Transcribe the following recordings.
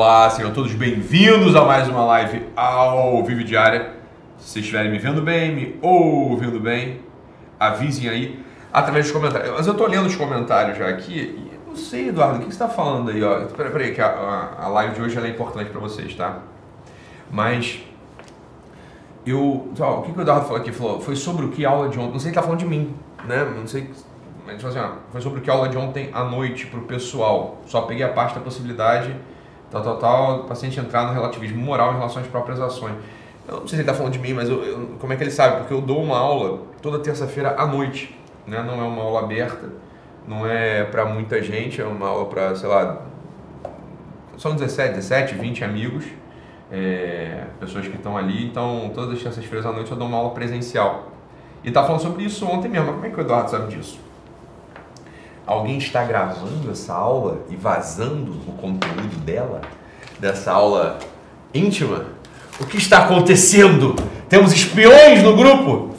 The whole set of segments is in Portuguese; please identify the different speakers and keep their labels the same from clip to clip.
Speaker 1: Olá, sejam todos bem-vindos a mais uma live ao Vivo Diária. Se vocês estiverem me vendo bem, me ouvindo bem, avisem aí através dos comentários. Mas eu tô lendo os comentários já aqui e eu não sei, Eduardo, o que você está falando aí? Ó? Peraí, peraí, que a, a, live de hoje é importante para vocês, tá? Mas eu. Ó, o que, que o Eduardo falou aqui? Falou, foi sobre o que a aula de ontem. Não sei se tá falando de mim, né? Não sei. Mas assim, ó, foi sobre o que aula de ontem à noite pro pessoal. Só peguei a parte da possibilidade, tal, tal, tal, do paciente entrar no relativismo moral em relação às próprias ações. Eu não sei se ele está falando de mim, mas eu, eu, como é que ele sabe? Porque eu dou uma aula toda terça-feira à noite, né? Não é uma aula aberta, não é para muita gente, é uma aula para, sei lá, são 17, 17, 20 amigos é, pessoas que estão ali. Então, todas as terças-feiras à noite eu dou uma aula presencial. E tá falando sobre isso ontem mesmo. Mas como é que o Eduardo sabe disso? Alguém está gravando essa aula e vazando o conteúdo dela? Dessa aula íntima? O que está acontecendo? Temos espiões no grupo?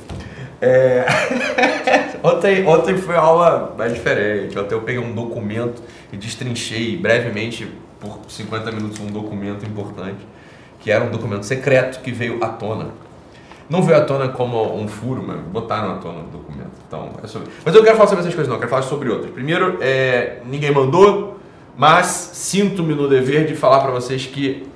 Speaker 1: É... ontem, ontem foi uma aula mais diferente. Ontem eu peguei um documento e destrinchei brevemente por 50 minutos um documento importante que era um documento secreto que veio à tona. Não veio à tona como um furo, mas botaram à tona o documento. Então, é sobre... Mas eu quero falar sobre essas coisas, não, eu quero falar sobre outras. Primeiro, é... ninguém mandou, mas sinto-me no dever de falar para vocês que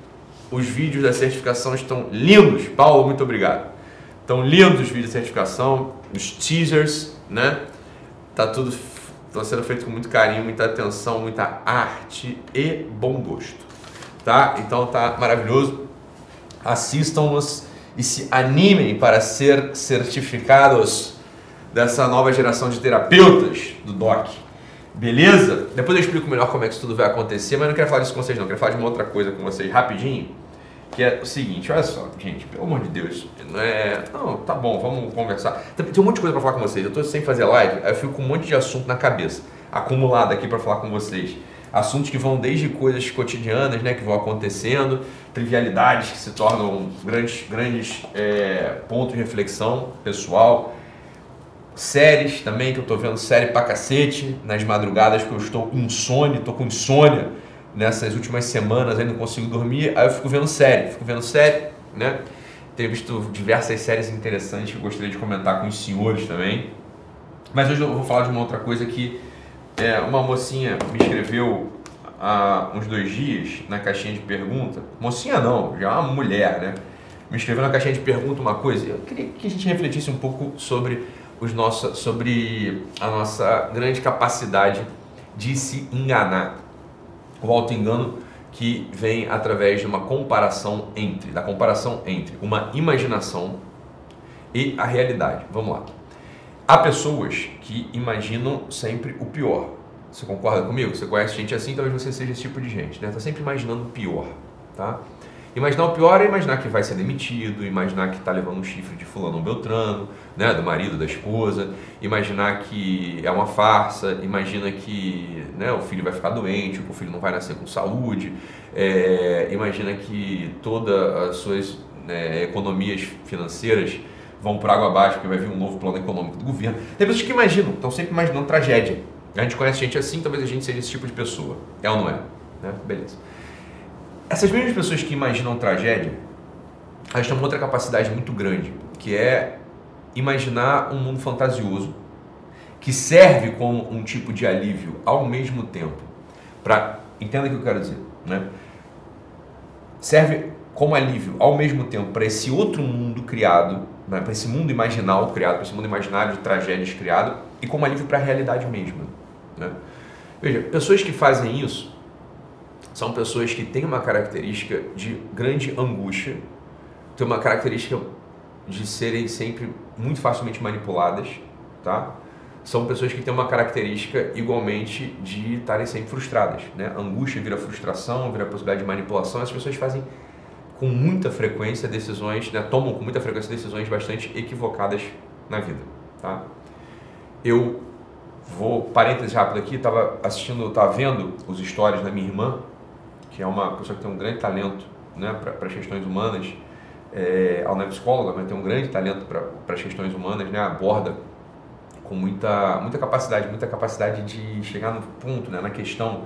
Speaker 1: os vídeos da certificação estão lindos. Paulo, muito obrigado. Estão lindos os vídeos da certificação, os teasers, né? Tá tudo tá sendo feito com muito carinho, muita atenção, muita arte e bom gosto. Tá? Então tá maravilhoso assistam-nos e se animem para ser certificados dessa nova geração de terapeutas do DOC. Beleza? Depois eu explico melhor como é que isso tudo vai acontecer, mas não quero falar disso com vocês não, quero falar de uma outra coisa com vocês rapidinho, que é o seguinte, olha só, gente, pelo amor de Deus, não é... Não, tá bom, vamos conversar. Tem, tem um monte de coisa para falar com vocês, eu tô sem fazer live, aí eu fico com um monte de assunto na cabeça, acumulado aqui para falar com vocês assuntos que vão desde coisas cotidianas, né, que vão acontecendo, trivialidades que se tornam grandes, grandes é, pontos de reflexão pessoal, séries também, que eu estou vendo série pra cacete nas madrugadas, que eu estou insônia, estou com insônia nessas últimas semanas, aí não consigo dormir, aí eu fico vendo série, fico vendo série, né? Tenho visto diversas séries interessantes que eu gostaria de comentar com os senhores também. Mas hoje eu vou falar de uma outra coisa que é, uma mocinha me escreveu há uns dois dias na caixinha de pergunta. Mocinha não, já é uma mulher, né? Me escreveu na caixinha de pergunta uma coisa. Eu queria que a gente refletisse um pouco sobre os nossos, sobre a nossa grande capacidade de se enganar. O auto-engano que vem através de uma comparação entre, da comparação entre uma imaginação e a realidade. Vamos lá. Há pessoas que imaginam sempre o pior. Você concorda comigo? Você conhece gente assim, talvez você seja esse tipo de gente, né? Tá sempre imaginando o pior, tá? Imaginar o pior é imaginar que vai ser demitido, imaginar que está levando um chifre de fulano ou beltrano, né, do marido, da esposa, imaginar que é uma farsa, imagina que né, o filho vai ficar doente, que o filho não vai nascer com saúde, é, imagina que todas as suas né, economias financeiras vão por água abaixo, porque vai vir um novo plano econômico do governo. Tem pessoas que imaginam, estão sempre imaginando tragédia. A gente conhece gente assim, talvez a gente seja esse tipo de pessoa. É ou não é? Né? Beleza. Essas mesmas pessoas que imaginam tragédia, elas têm uma outra capacidade muito grande, que é imaginar um mundo fantasioso que serve como um tipo de alívio ao mesmo tempo. Para entenda o que eu quero dizer, né? Serve como alívio ao mesmo tempo para esse outro mundo criado para esse mundo imaginal criado, para esse mundo imaginário de tragédias criado e como alívio para a realidade mesma. Né? Veja, pessoas que fazem isso são pessoas que têm uma característica de grande angústia, têm uma característica de serem sempre muito facilmente manipuladas, tá? São pessoas que têm uma característica igualmente de estarem sempre frustradas, né? Angústia vira frustração, vira possibilidade de manipulação. As pessoas fazem com muita frequência decisões, né, tomam com muita frequência decisões bastante equivocadas na vida, tá? Eu vou, parênteses rápido aqui, estava assistindo, estava vendo os stories da minha irmã, que é uma pessoa que tem um grande talento né, para as questões humanas, é, ela não é psicóloga, mas tem um grande talento para as questões humanas, né, aborda com muita, muita capacidade, muita capacidade de chegar no ponto, né, na questão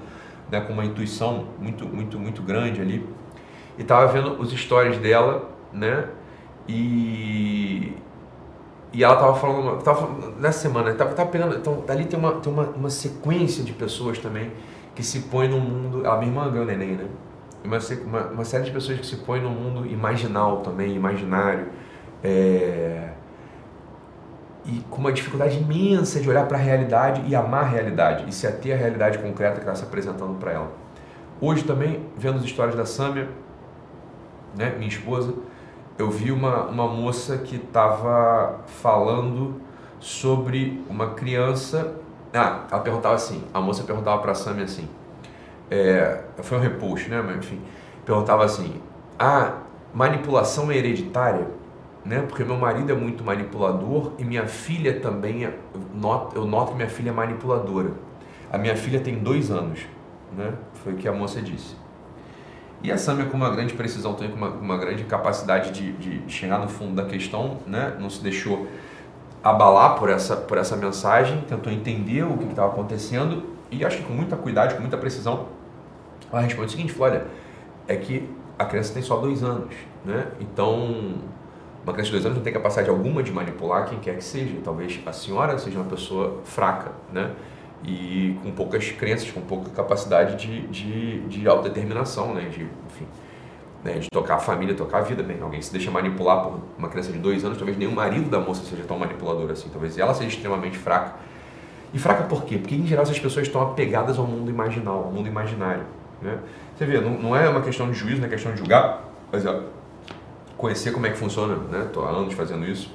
Speaker 1: né, com uma intuição muito, muito, muito grande ali. E estava vendo os stories dela, né? E, e ela estava falando, tava falando, nessa semana, tava, tava pegando, então ali tem uma, tem uma, uma sequência de pessoas também que se põe no mundo, a minha irmã ganhou neném, né? Uma, uma, uma, série de pessoas que se põe no mundo imaginal também, imaginário, é, e com uma dificuldade imensa de olhar para a realidade e amar a realidade e se ater à realidade concreta que está se apresentando para ela. Hoje também, vendo as histórias da Sâmia, né, minha esposa, eu vi uma, uma moça que estava falando sobre uma criança. Ah, ela perguntava assim: a moça perguntava para a Sâmia assim, é, foi um repost, né? Mas enfim, perguntava assim: a manipulação é hereditária? né? Porque meu marido é muito manipulador e minha filha também, é, eu noto, eu noto que minha filha é manipuladora. A minha filha tem dois anos, né? Foi o que a moça disse. E a Samia com uma grande precisão, com uma, uma grande capacidade de, de chegar no fundo da questão, né? Não se deixou abalar por essa, por essa mensagem, tentou entender o que estava acontecendo e acho que com muita cuidado, com muita precisão, ela responde o seguinte, olha, é que a criança tem só dois anos, né? Então uma criança de dois anos não tem capacidade alguma de manipular quem quer que seja. Talvez a senhora seja uma pessoa fraca, né? E com poucas crenças, com pouca capacidade de, de, de autodeterminação, né? De, enfim, né? de tocar a família, tocar a vida. Bem, alguém se deixa manipular por uma criança de dois anos, talvez nem o marido da moça seja tão manipulador assim. Talvez ela seja extremamente fraca. E fraca por quê? Porque em geral essas pessoas estão apegadas ao mundo imaginal, ao mundo imaginário. Né? Você vê, não, não é uma questão de juízo, não é questão de julgar, mas é conhecer como é que funciona, né? Estou há anos fazendo isso.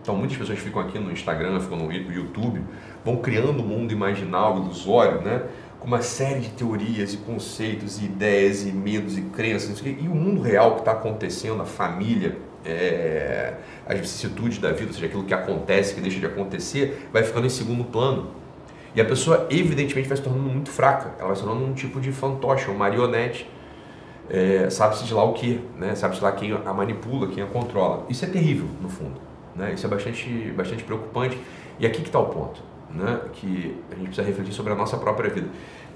Speaker 1: Então muitas pessoas ficam aqui no Instagram, ficam no YouTube, vão criando um mundo imaginal, ilusório, né? Com uma série de teorias e conceitos, e ideias e medos e crenças. E o mundo real que está acontecendo, a família, é, as vicissitudes da vida, ou seja, aquilo que acontece, que deixa de acontecer, vai ficando em segundo plano. E a pessoa, evidentemente, vai se tornando muito fraca. Ela vai se tornando um tipo de fantoche, uma marionete é, sabe-se de lá o que, né? sabe-se lá quem a manipula, quem a controla. Isso é terrível, no fundo. Né? Isso é bastante, bastante preocupante. E aqui que está o ponto, né? que a gente precisa refletir sobre a nossa própria vida.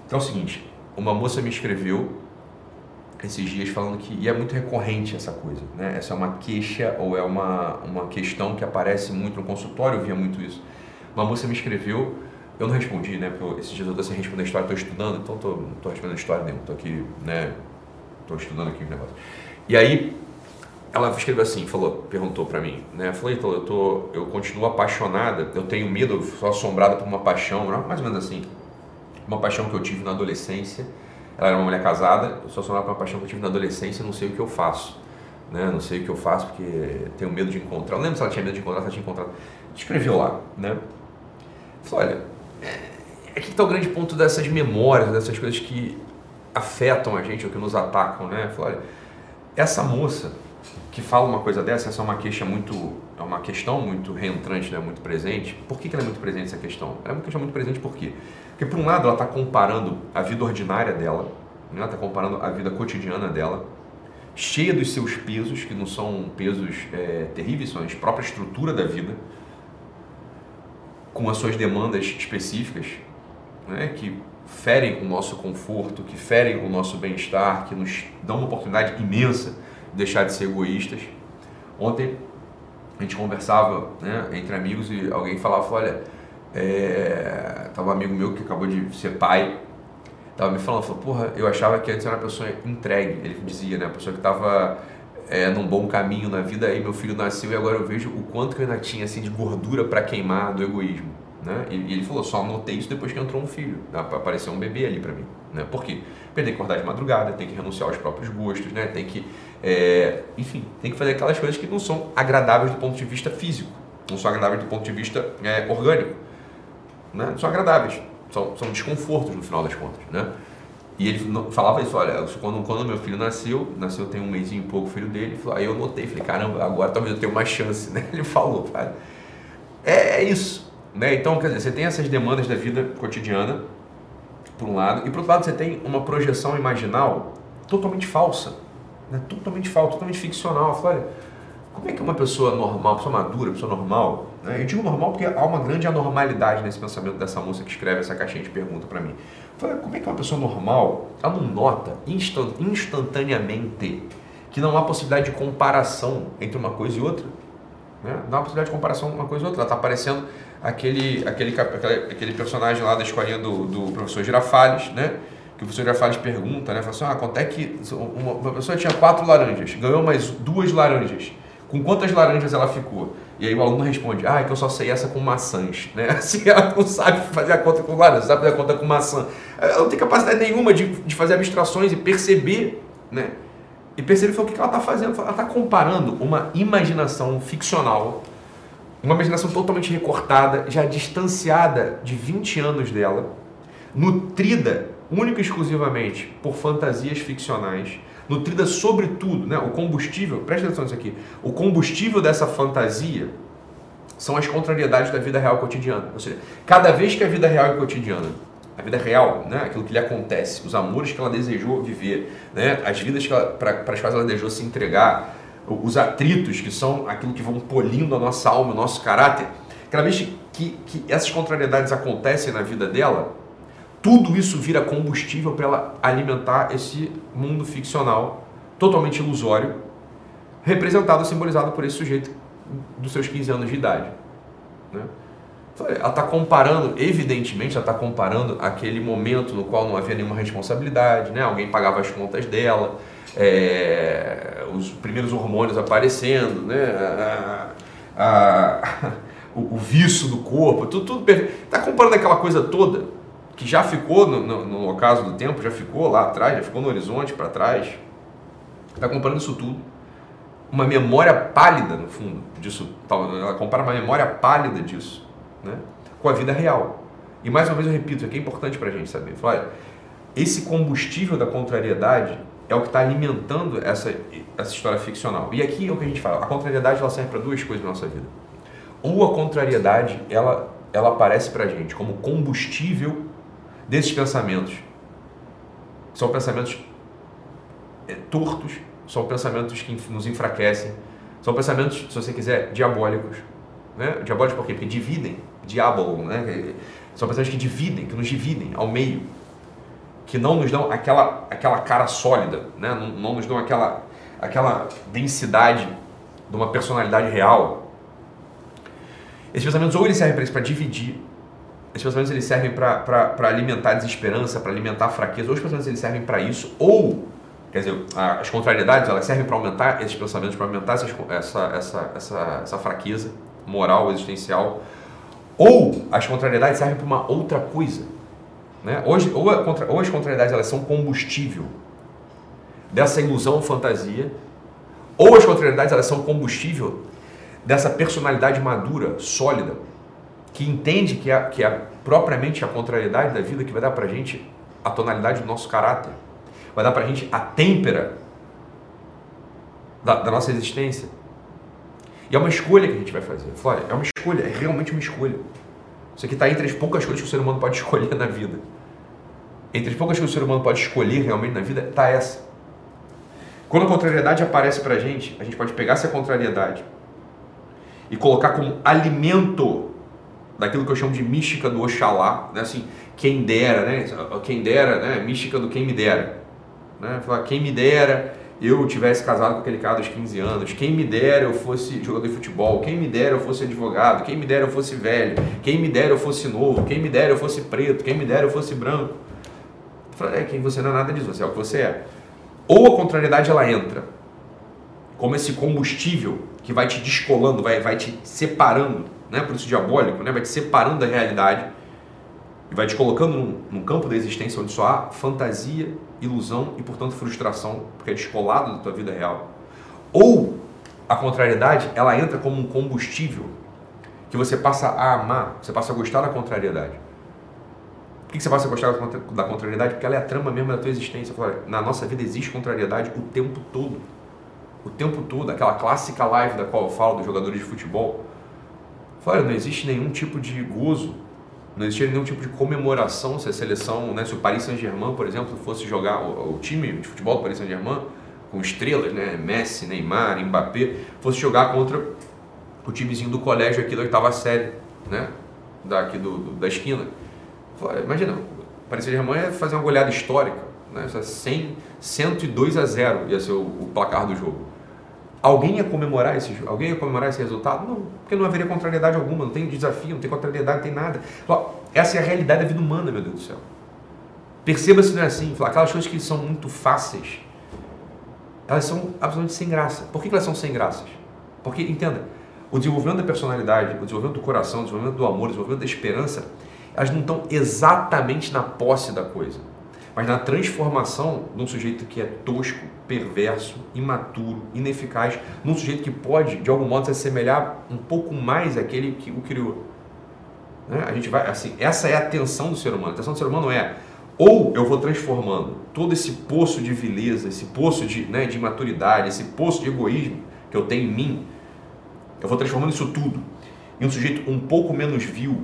Speaker 1: Então é o seguinte, uma moça me escreveu esses dias falando que, e é muito recorrente essa coisa, né? essa é uma queixa ou é uma, uma questão que aparece muito no consultório, eu via muito isso. Uma moça me escreveu eu não respondi, né? Porque esses dias eu estou sem responder história, estou estudando, então tô, não estou respondendo história nenhuma. Estou aqui, né? estou estudando aqui o negócio. E aí ela escreveu assim, falou, perguntou para mim, né? Falei, então eu tô, eu continuo apaixonada, eu tenho medo, eu sou assombrada por uma paixão, mais ou menos assim, uma paixão que eu tive na adolescência. Ela era uma mulher casada, eu sou assombrada por uma paixão que eu tive na adolescência, não sei o que eu faço, né? Não sei o que eu faço porque tenho medo de encontrar. Eu lembro se ela tinha medo de encontrar, se ela tinha encontrado. Escreveu lá, né? Falei, olha, é que está o grande ponto dessas memórias, dessas coisas que afetam a gente ou que nos atacam, né? Falei, olha, essa moça que fala uma coisa dessa, essa é uma queixa muito, é uma questão muito reentrante, né? muito presente. Por que, que ela é muito presente essa questão? Ela é uma questão muito presente por quê? Porque por um lado ela está comparando a vida ordinária dela, né? ela está comparando a vida cotidiana dela, cheia dos seus pesos, que não são pesos é, terríveis, são a própria estrutura da vida, com as suas demandas específicas, né? que ferem o nosso conforto, que ferem o nosso bem-estar, que nos dão uma oportunidade imensa deixar de ser egoístas. Ontem a gente conversava né, entre amigos e alguém falava, olha, é... tava um amigo meu que acabou de ser pai, tava me falando, falou, porra, eu achava que antes era uma pessoa entregue, ele dizia, né, pessoa que estava é, num bom caminho na vida, aí meu filho nasceu e agora eu vejo o quanto que eu ainda tinha assim de gordura para queimar do egoísmo. Né? E, ele falou, só notei isso depois que entrou um filho, né? apareceu um bebê ali para mim. Né? Por quê? Porque tem que acordar de madrugada, tem que renunciar aos próprios gostos, né? tem que, é, enfim, tem que fazer aquelas coisas que não são agradáveis do ponto de vista físico, não são agradáveis do ponto de vista é, orgânico. Né? Não são agradáveis, são, são desconfortos no final das contas. Né? E ele falava isso, olha, quando, quando meu filho nasceu, nasceu tem um mêsinho e pouco o filho dele, aí eu notei, falei, caramba, agora talvez eu tenha uma chance, né? Ele falou, cara. É, é isso, né? Então, quer dizer, você tem essas demandas da vida cotidiana, por um lado, e por outro lado você tem uma projeção imaginal totalmente falsa, né? totalmente falsa, totalmente ficcional. Falo, olha, como é que uma pessoa normal, uma pessoa madura, uma pessoa normal, Né? Eu digo normal porque há uma grande anormalidade nesse pensamento dessa moça que escreve essa caixinha de pergunta para mim. Eu falei, como é que uma pessoa normal, ela não nota instantaneamente que não há possibilidade de comparação entre uma coisa e outra? Né? Não há possibilidade de comparação uma coisa e outra. Ela está aparecendo aquele, aquele, aquele, aquele personagem lá da escolinha do, do professor Girafales, né? Que o professor Girafales pergunta, né? Fala assim, ah, quanto é que uma, uma pessoa tinha quatro laranjas, ganhou mais duas laranjas. Com quantas laranjas ela ficou? E aí o aluno responde, ah, é que eu só sei essa com maçãs. Né? Assim, ela não sabe fazer a conta com laranja, sabe fazer a conta com maçã. Ela não tem capacidade nenhuma de, de fazer abstrações e perceber, né? E perceber o que ela está fazendo. Ela está comparando uma imaginação ficcional, uma imaginação totalmente recortada, já distanciada de 20 anos dela, nutrida única e exclusivamente por fantasias ficcionais, nutrida sobretudo, né, o combustível, preste atenção nisso aqui, o combustível dessa fantasia são as contrariedades da vida real cotidiana. Ou seja, cada vez que a vida real é cotidiana, a vida real, né, aquilo que lhe acontece, os amores que ela desejou viver, né, as vidas para as quais ela desejou se entregar, os atritos que são aquilo que vão polindo a nossa alma, o nosso caráter, cada vez que, que essas contrariedades acontecem na vida dela, tudo isso vira combustível para ela alimentar esse mundo ficcional totalmente ilusório, representado, simbolizado por esse sujeito dos seus 15 anos de idade. Né? Ela está comparando, evidentemente, ela está comparando aquele momento no qual não havia nenhuma responsabilidade, né? alguém pagava as contas dela, é, os primeiros hormônios aparecendo, né? a, a, o, o vício do corpo, tudo, tudo perfeito. Está comparando aquela coisa toda que já ficou no, no, no ocaso do tempo, já ficou lá atrás, já ficou no horizonte para trás, está comparando isso tudo. Uma memória pálida, no fundo, disso. Ela compara uma memória pálida disso né, com a vida real. E mais uma vez eu repito, é que é importante para a gente saber. Olha, esse combustível da contrariedade é o que está alimentando essa, essa história ficcional. E aqui é o que a gente fala, a contrariedade ela serve para duas coisas na nossa vida. Ou a contrariedade, ela, ela aparece para a gente como combustível desses pensamentos. São pensamentos é, tortos, são pensamentos que nos enfraquecem, são pensamentos, se você quiser, diabólicos. Né? Diabólicos por quê? Porque dividem, diabolo, né? São pensamentos que dividem, que nos dividem ao meio, que não nos dão aquela, aquela cara sólida, né? não, não nos dão aquela, aquela densidade de uma personalidade real. Esses pensamentos ou eles servem para isso, para dividir, esses pensamentos eles servem para alimentar a desesperança, para alimentar a fraqueza, ou os pensamentos eles servem para isso, ou, quer dizer, as contrariedades elas servem para aumentar esses pensamentos, para aumentar essas, essa, essa, essa, essa fraqueza moral, existencial, ou as contrariedades servem para uma outra coisa. Né? Hoje, ou, ou as contrariedades elas são combustível dessa ilusão fantasia, ou as contrariedades elas são combustível dessa personalidade madura, sólida, que entende que é, que é propriamente a contrariedade da vida que vai dar para a gente a tonalidade do nosso caráter, vai dar para a gente a têmpera da, da, nossa existência. E é uma escolha que a gente vai fazer. Flávia, é uma escolha, é realmente uma escolha. Isso aqui está entre as poucas coisas que o ser humano pode escolher na vida. Entre as poucas coisas que o ser humano pode escolher realmente na vida, está essa. Quando a contrariedade aparece para a gente, a gente pode pegar essa contrariedade e colocar como alimento daquilo que eu chamo de mística do Oxalá, né? assim, quem dera, né? Quem dera, né? Mística do quem me dera. Né? Falar, quem me dera eu tivesse casado com aquele cara dos 15 anos, quem me dera eu fosse jogador de futebol, quem me dera eu fosse advogado, quem me dera eu fosse velho, quem me dera eu fosse novo, quem me dera eu fosse preto, quem me dera eu fosse branco. Fala, é, quem você não é nada disso, você é o que você é. Ou a contrariedade ela entra como esse combustível que vai te descolando, vai, vai te separando né, por isso diabólico, né, vai te separando da realidade e vai te colocando num, num, campo da existência onde só há fantasia, ilusão e, portanto, frustração, porque é descolado da tua vida real. Ou a contrariedade, ela entra como um combustível que você passa a amar, você passa a gostar da contrariedade. Por que você passa a gostar da contrariedade? Porque ela é a trama mesmo da tua existência. Na nossa vida existe contrariedade o tempo todo. O tempo todo. Aquela clássica live da qual eu falo dos jogadores de futebol Olha, não existe nenhum tipo de gozo, não existe nenhum tipo de comemoração se a seleção, né, se o Paris Saint-Germain, por exemplo, fosse jogar o, o, time de futebol do Paris Saint-Germain com estrelas, né, Messi, Neymar, Mbappé, fosse jogar contra o timezinho do colégio aqui da oitava série, né? Daqui do, do da esquina. Imagina, Paris Saint-Germain ia fazer uma goleada histórica, né? 100, 102 a 0 ia ser o, o placar do jogo. Alguém ia comemorar esse alguém ia comemorar esse resultado? Não, porque não haveria contrariedade alguma, não tem desafio, não tem contrariedade, não tem nada. Essa é a realidade da vida humana, meu Deus do céu. Perceba se não é assim. Aquelas coisas que são muito fáceis, elas são absolutamente sem graça. Por que elas são sem graças? Porque, entenda, o desenvolvimento da personalidade, o desenvolvimento do coração, o desenvolvimento do amor, o desenvolvimento da esperança, elas não estão exatamente na posse da coisa, mas na transformação de um sujeito que é tosco, perverso, imaturo, ineficaz, num sujeito que pode, de algum modo, se assemelhar um pouco mais àquele que o criou. Né? A gente vai, assim, essa é a tensão do ser humano. A tensão do ser humano é ou eu vou transformando todo esse poço de vileza, esse poço de, né, de imaturidade, esse poço de egoísmo que eu tenho em mim, eu vou transformando isso tudo em um sujeito um pouco menos vil,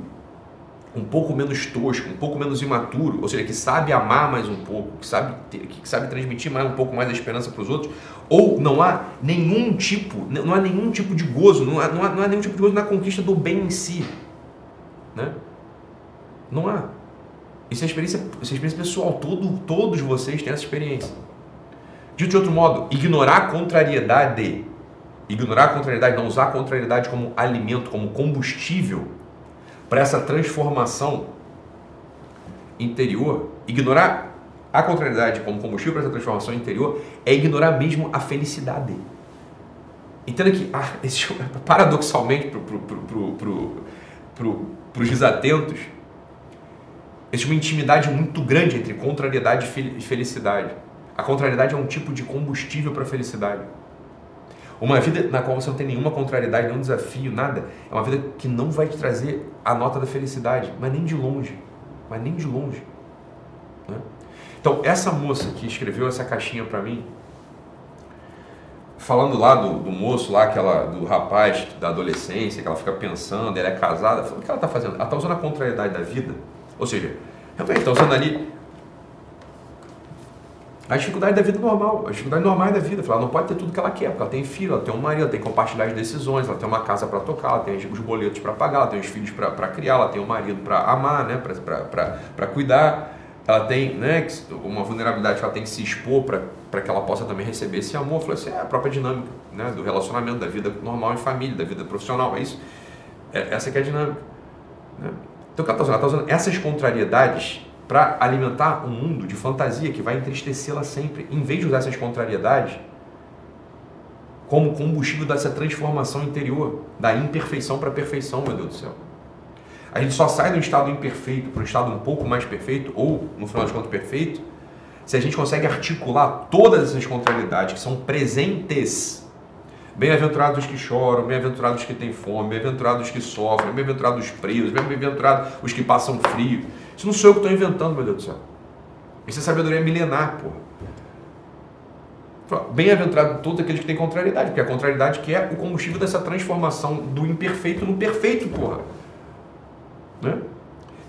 Speaker 1: um pouco menos tosco, um pouco menos imaturo, ou seja, que sabe amar mais um pouco, que sabe, ter, que sabe transmitir mais um pouco mais a esperança para os outros, ou não há nenhum tipo, não há nenhum tipo de gozo, não há, não há, não há nenhum tipo de gozo na conquista do bem em si, né? Não há. Isso é experiência, isso é experiência pessoal. Todo, todos vocês têm essa experiência. Dito de outro modo, ignorar a contrariedade, ignorar a contrariedade, não usar a contrariedade como alimento, como combustível para essa transformação interior, ignorar a contrariedade como combustível para essa transformação interior é ignorar mesmo a felicidade. Entenda que, ah, esse, paradoxalmente, para pro, os desatentos, Existe uma intimidade muito grande entre contrariedade e felicidade. A contrariedade é um tipo de combustível para a felicidade. Uma vida na qual você não tem nenhuma contrariedade, nenhum desafio, nada, é uma vida que não vai te trazer a nota da felicidade, mas nem de longe. Mas nem de longe. Né? Então, essa moça que escreveu essa caixinha para mim, falando lá do, do, moço lá, aquela, do rapaz da adolescência, que ela fica pensando, ela é casada, o que ela está fazendo? Ela está usando a contrariedade da vida ou seja, realmente está usando ali a dificuldade da vida normal, a dificuldade normal da vida. Ela não pode ter tudo que ela quer, porque ela tem filho, ela tem um marido, ela tem que compartilhar as decisões, ela tem uma casa para tocar, ela tem os boletos para pagar, ela tem os filhos para criar, ela tem um marido para amar, né, para cuidar, ela tem né, uma vulnerabilidade que ela tem que se expor para que ela possa também receber esse amor. Falei assim, é a própria dinâmica né, do relacionamento, da vida normal em família, da vida profissional, é isso. É, essa que é a dinâmica. Né? Então, ela está usando? Ela está usando essas contrariedades para alimentar um mundo de fantasia que vai entristecê-la sempre, em vez de usar essas contrariedades como combustível dessa transformação interior, da imperfeição para a perfeição, meu Deus do céu. A gente só sai do estado imperfeito para um estado um pouco mais perfeito, ou, no final das contas, perfeito, se a gente consegue articular todas essas contrariedades que são presentes Bem-aventurados os que choram, bem-aventurados os que têm fome, bem-aventurados os que sofrem, bem-aventurados os presos, bem-aventurados os que passam frio. Isso não sou eu que estou inventando, meu Deus do céu. Isso é sabedoria milenar, porra. Bem-aventurado todos aqueles que têm contrariedade, porque a contrariedade que é o combustível dessa transformação do imperfeito no perfeito, porra. Né?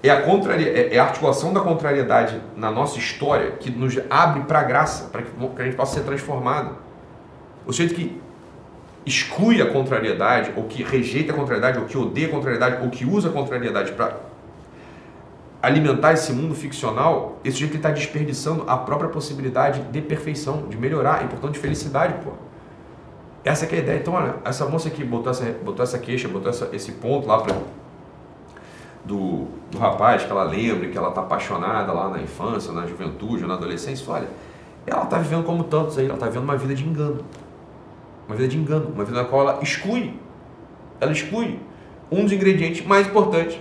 Speaker 1: É, a é, é a articulação da contrariedade na nossa história que nos abre para a graça, para que a gente possa ser transformado. O jeito que exclui a contrariedade, ou que rejeita a contrariedade, ou que odeia a contrariedade, ou que usa a contrariedade para alimentar esse mundo ficcional, esse jeito está desperdiçando a própria possibilidade de perfeição, de melhorar, e portanto de felicidade, pô. Essa é a ideia. Então, olha, essa moça aqui botou essa, botou essa queixa, botou essa, esse ponto lá pra, do, do rapaz que ela lembra, que ela está apaixonada lá na infância, na juventude, na adolescência. Olha, ela está vivendo como tantos aí, ela está vivendo uma vida de engano. Uma vida de engano, uma vida na qual ela exclui, ela exclui um dos ingredientes mais importantes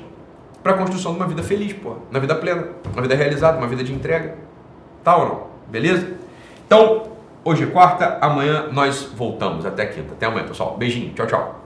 Speaker 1: para a construção de uma vida feliz, pô, uma vida plena, uma vida realizada, uma vida de entrega. Tá ou não? Beleza? Então, hoje é quarta, amanhã nós voltamos. Até quinta. Até amanhã, pessoal. Beijinho. Tchau, tchau.